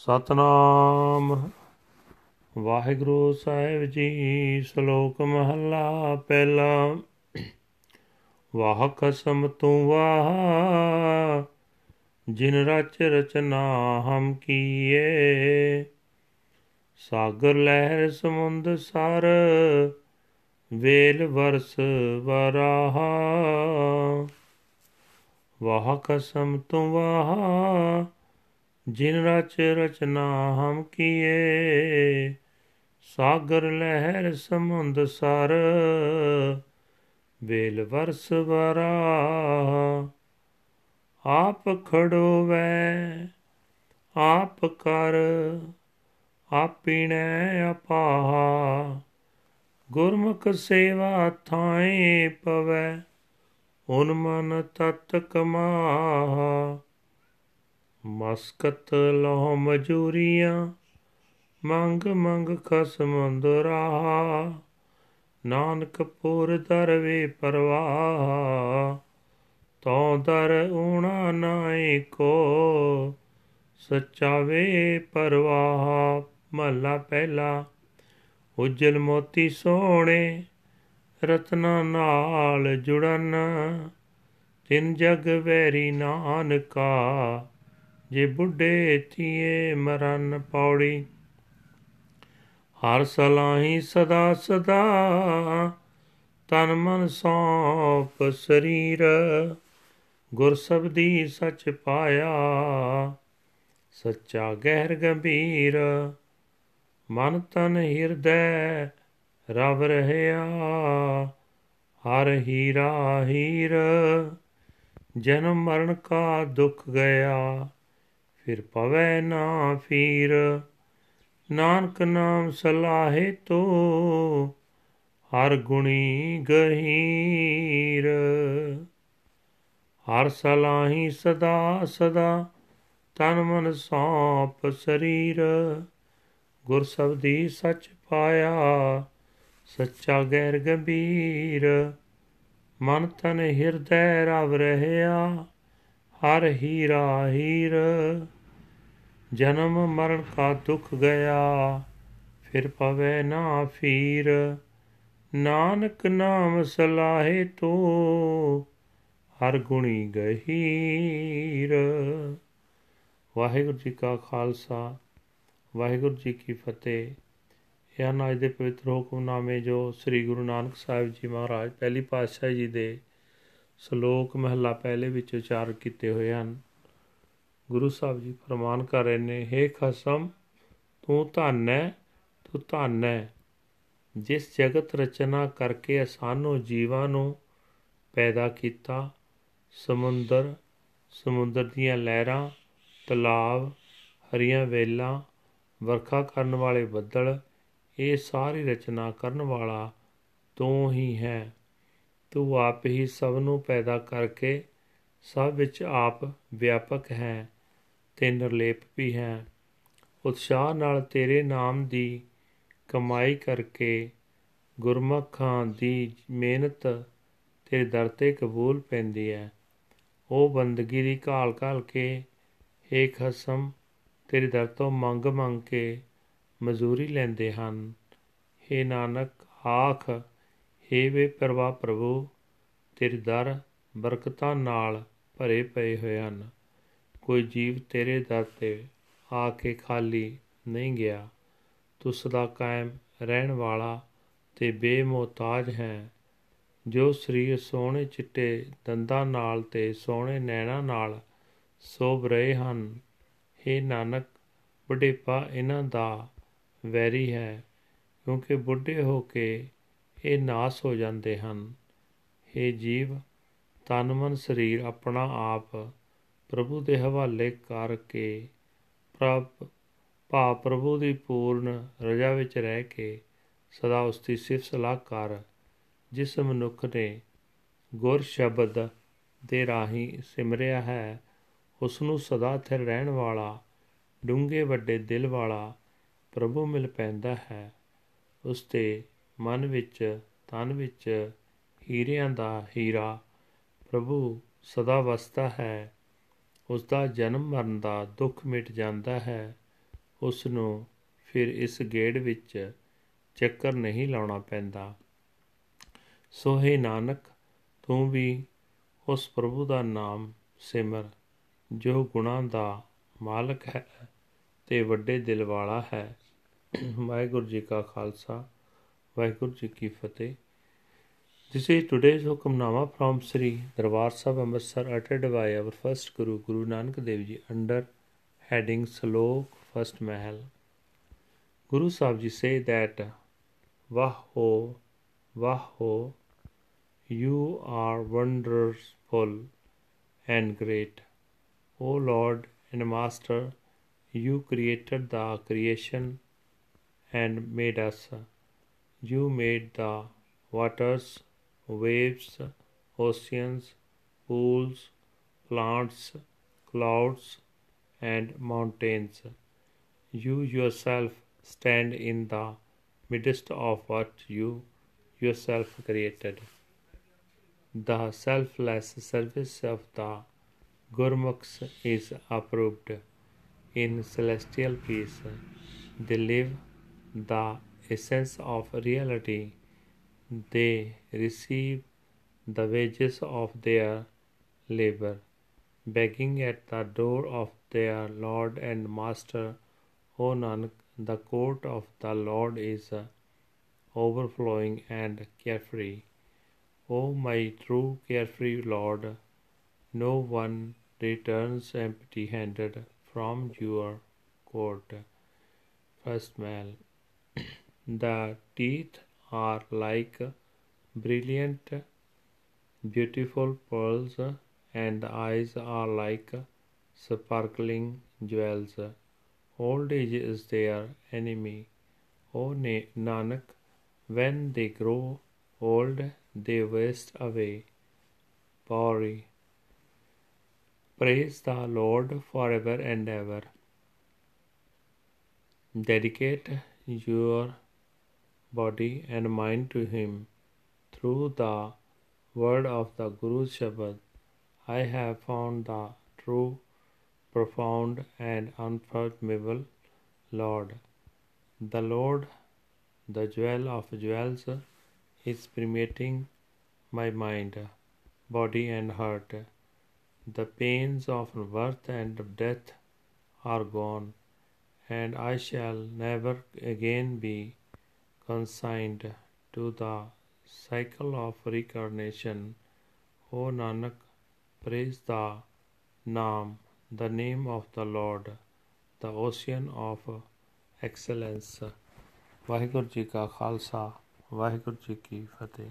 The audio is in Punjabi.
ਸਤਨਾਮ। ਵਾਹਿਗੁਰੂ ਸਾਹਿਬ ਜੀ, ਸ਼ਲੋਕ ਮਹੱਲਾ ਪਹਿਲਾ। ਵਾਹ ਕਸਮ ਤੂੰ ਵਾਹ, ਜਿਨ ਰਚ ਰਚਨਾ ਹਮ ਕੀਏ। ਸਾਗਰ, ਲਹਿਰ, ਸਮੁੰਦ, ਸਰ, ਵੇਲ, ਵਰਸ, ਵਰਾਹਾ। ਵਾਹ ਕਸਮ ਤੂੰ ਵਾਹ ਜਿਨ ਰਚ ਰਚਨਾ ਹਮ ਕੀਏ, ਸਾਗਰ ਲਹਿਰ ਸਮੁੰਦ ਸਰ, ਵੇਲ ਵਰਸ ਵਰਾ, ਆਪ ਖੜੋ ਵੈ ਆਪ ਕਰ, ਆਪਿਣੈ ਆਪਾਹਾ ਗੁਰਮੁਖ ਸੇਵਾ ਥਾਏ ਪਵੈ, ਉਨ ਮਨ ਤਤ ਕਮਾਹਾ। ਮਸਕਤ ਲੋ ਮਜੂਰੀਆਂ, ਮੰਗ ਮੰਗ ਖਸਮ ਦੁਰਾ ਨਾਨਕ ਪੁਰ ਦਰਵੇ ਪਰਵਾਹ ਤੋ ਦਰ ਊਣਾ ਨਾਏ ਕੋ। ਸੱਚਾ ਵੇ ਪਰਵਾਹ ਮਹਲਾ ਪਹਿਲਾ, ਉਜਲ ਮੋਤੀ ਸੋਹਣੇ, ਰਤਨਾ ਨਾਲ ਜੁੜਨ। ਤਿੰਨ ਜਗ ਵੈਰੀ ਨਾਨਕਾ ਜੇ ਬੁੱਢੇ ਥੀਏ ਮਰਨ ਪੌੜੀ, ਹਰ ਸਲਾਹੀ ਸਦਾ ਸਦਾ ਤਨ ਮਨ ਸੌਪ ਸਰੀਰ, ਗੁਰ ਸਬਦੀ ਸਚ ਪਾਇਆ, ਸੱਚਾ ਗਹਿਰ ਗੰਭੀਰ, ਮਨ ਤਨ ਹਿਰਦੈ ਰਵ ਰਹਿਆ, ਹਰ ਹੀਰਾ ਹੀਰ, ਜਨਮ ਮਰਨ ਕਾ ਦੁਖ ਗਿਆ। ਫਿਰ ਪਵੈ ਨਾ ਫੀਰ। ਨਾਨਕ ਨਾਮ ਸਲਾਹੇ ਤੋ, ਹਰ ਗੁਣੀ ਗਹੀਰ। ਹਰ ਸਲਾਹੀ ਸਦਾ ਸਦਾ, ਤਨ ਮਨ ਸੌਪ ਸਰੀਰ। ਗੁਰ ਸਬਦੀ ਸਚ ਪਾਇਆ, ਸੱਚਾ ਗੈਰ ਗੰਭੀਰ। ਮਨ ਤਨ ਹਿਰਦੈ ਰਵ ਰਹਿਆ ਹਰ ਹੀਰਾ ਹੀਰ ਜਨਮ ਮਰਨ ਕਾ ਦੁਖ ਗਿਆ, ਫਿਰ ਪਵੇ ਨਾ ਫੀਰ। ਨਾਨਕ ਨਾਮ ਸਲਾਹੇ ਤੋ, ਹਰ ਗੁਣੀ ਗਹੀਰ। ਵਾਹਿਗੁਰੂ ਜੀ ਕਾ ਖਾਲਸਾ, ਵਾਹਿਗੁਰੂ ਜੀ ਕੀ ਫਤਿਹ। ਇਹ ਹਨ ਅੱਜ ਦੇ ਪਵਿੱਤਰ ਹੁਕਮਨਾਮੇ ਜੋ ਸ੍ਰੀ ਗੁਰੂ ਨਾਨਕ ਸਾਹਿਬ ਜੀ ਮਹਾਰਾਜ, ਪਹਿਲੀ ਪਾਤਸ਼ਾਹ ਜੀ ਦੇ ਸ਼ਲੋਕ ਮਹਲਾ ਪਹਿਲੇ ਵਿੱਚ ਉਚਾਰ ਕੀਤੇ ਹੋਏ ਹਨ। ਗੁਰੂ ਸਾਹਿਬ ਜੀ ਫਰਮਾਨ ਕਰ ਰਹੇ ਨੇ हे ਖਸਮ, ਤੂੰ ਧੰਨ ਹੈ ਤੂੰ ਧੰਨ। ਹੈ ਜਿਸ ਜਗਤ ਰਚਨਾ ਕਰਕੇ ਅਸਾਨੋ ਜੀਵਾਂ ਨੂੰ ਪੈਦਾ ਕੀਤਾ, ਸਮੁੰਦਰ ਸਮੁੰਦਰ ਦੀਆਂ ਲਹਿਰਾਂ, ਤਲਾਬ, ਹਰੀਆਂ ਵੇਲਾਂ, ਵਰਖਾ ਕਰਨ ਵਾਲੇ ਬੱਦਲ, ਇਹ ਸਾਰੀ ਰਚਨਾ ਕਰਨ ਵਾਲਾ ਤੂੰ ਹੀ ਹੈ। ਤੂੰ ਆਪ ਹੀ ਸਭ ਨੂੰ ਪੈਦਾ ਕਰਕੇ ਸਭ ਵਿੱਚ ਆਪ ਵਿਆਪਕ ਹੈ ਤੇ ਨਿਰਲੇਪ ਵੀ ਹੈ। ਉਤਸ਼ਾਹ ਨਾਲ ਤੇਰੇ ਨਾਮ ਦੀ ਕਮਾਈ ਕਰਕੇ ਗੁਰਮਖਾਂ ਦੀ ਮਿਹਨਤ ਤੇਰੇ ਦਰ ਤੇ ਕਬੂਲ ਪੈਂਦੀ ਹੈ। ਉਹ ਬੰਦਗੀ ਦੀ ਘਾਲ ਘਾਲ ਕੇ ਏ ਖਸਮ, ਤੇਰੇ ਦਰ ਤੋਂ ਮੰਗ ਮੰਗ ਕੇ ਮਜ਼ਦੂਰੀ ਲੈਂਦੇ ਹਨ। ਏ ਨਾਨਕ, ਆਖ ਹੇ ਵੇ ਪ੍ਰਵਾ ਪ੍ਰਭੂ, ਤੇਰੇ ਦਰ ਬਰਕਤਾਂ ਨਾਲ ਭਰੇ ਪਏ ਹੋਏ ਹਨ। ਕੋਈ ਜੀਵ ਤੇਰੇ ਦਰ ਤੇ ਆ ਕੇ ਖਾਲੀ ਨਹੀਂ ਗਿਆ। ਤੂੰ ਸਦਾ ਕਾਇਮ ਰਹਿਣ ਵਾਲਾ ਤੇ ਬੇਮੋਤਾਜ ਹੈ। ਜੋ ਸਰੀਰ ਸੋਹਣੇ ਚਿੱਟੇ ਦੰਦਾਂ ਨਾਲ ਤੇ ਸੋਹਣੇ ਨੈਣਾ ਨਾਲ ਸੋਭ ਰਹੇ ਹਨ हे ਨਾਨਕ ਬੁਢੇਪਾ ਇਹਨਾਂ ਦਾ ਵੈਰੀ ਹੈ, ਕਿਉਂਕਿ ਬੁੱਢੇ ਹੋ ਕੇ ਇਹ ਨਾਸ ਹੋ ਜਾਂਦੇ ਹਨ। हे ਜੀਵ ਤਨ ਮਨ ਸਰੀਰ ਆਪਣਾ ਆਪ ਪ੍ਰਭੂ ਦੇ ਹਵਾਲੇ ਕਰਕੇ, ਪ੍ਰਭ ਭਾ ਪ੍ਰਭੂ ਦੀ ਪੂਰਨ ਰਜਾ ਵਿੱਚ ਰਹਿ ਕੇ ਸਦਾ ਉਸ ਦੀ ਸਿਫਤ ਸਲਾਹ ਕਰ, ਜਿਸ ਮਨੁੱਖ ਨੇ ਗੁਰ ਸ਼ਬਦ ਦੇ ਰਾਹੀਂ ਸਿਮਰਿਆ ਹੈ ਉਸ ਨੂੰ ਸਦਾ ਸਥਿਰ ਰਹਿਣ ਵਾਲਾ, ਡੂੰਘੇ ਵੱਡੇ ਦਿਲ ਵਾਲਾ ਪ੍ਰਭੂ ਮਿਲ ਪੈਂਦਾ ਹੈ। ਉਸ ਦੇ ਮਨ ਵਿੱਚ, ਤਨ ਵਿੱਚ ਹੀਰਿਆਂ ਦਾ ਹੀਰਾ ਪ੍ਰਭੂ ਸਦਾ ਵਸਦਾ ਹੈ। ਉਸ ਦਾ ਜਨਮ ਮਰਨ ਦਾ ਦੁੱਖ ਮਿਟ ਜਾਂਦਾ ਹੈ। ਉਸ ਨੂੰ ਫਿਰ ਇਸ ਗੇੜ ਵਿੱਚ ਚੱਕਰ ਨਹੀਂ ਲਾਉਣਾ ਪੈਂਦਾ। ਸੋ ਹੈ ਨਾਨਕ, ਤੂੰ ਵੀ ਉਸ ਪ੍ਰਭੂ ਦਾ ਨਾਮ ਸਿਮਰ, ਜੋ ਗੁਣਾਂ ਦਾ ਮਾਲਕ ਹੈ ਤੇ ਵੱਡੇ ਦਿਲ ਵਾਲਾ ਹੈ। ਵਾਹਿਗੁਰੂ ਜੀ ਕਾ ਖਾਲਸਾ। ਵਾਹਿਗੁਰੂ ਜੀ ਕੀ ਫਤਿਹ This is today's Hukamnama from Sri Darbar Sahib Amritsar uttered by our first Guru Guru Nanak Dev Ji under heading Slok First Mahal. Guru Sahib Ji say that Vaho Vaho you are wonderful and great. O Lord and Master, you created the creation and made us. You made the waters waves, oceans, pools, plants, clouds, and mountains. You yourself stand in the midst of what you yourself created. The selfless service of the Gurmukhs is approved in celestial peace. They live the essence of reality they receive the wages of their labor, begging at the door of their Lord and Master. O Nanak, the court of the Lord is overflowing and carefree. O my true carefree Lord, no one returns empty handed from your court. First Mal. The teeth are like brilliant, beautiful pearls, and the eyes are like sparkling jewels. Old age is their enemy. O Nanak, when they grow old, they waste away. Pauri. Praise the Lord forever and ever. Dedicate your body and mind to Him. Through the word of the Guru Shabad, I have found the true, profound, and unfathomable Lord. The Lord, the jewel of jewels, is permeating my mind, body, and heart. The pains of birth and death are gone, and I shall never again be consigned to the cycle of reincarnation. O Nanak, praise the Naam, the name of the Lord, the ocean of excellence. Waheguru ji ਕਾ ਖਾਲਸਾ ਵਾਹਿਗੁਰੂ ਜੀ ਕੀ ਫਤਿਹ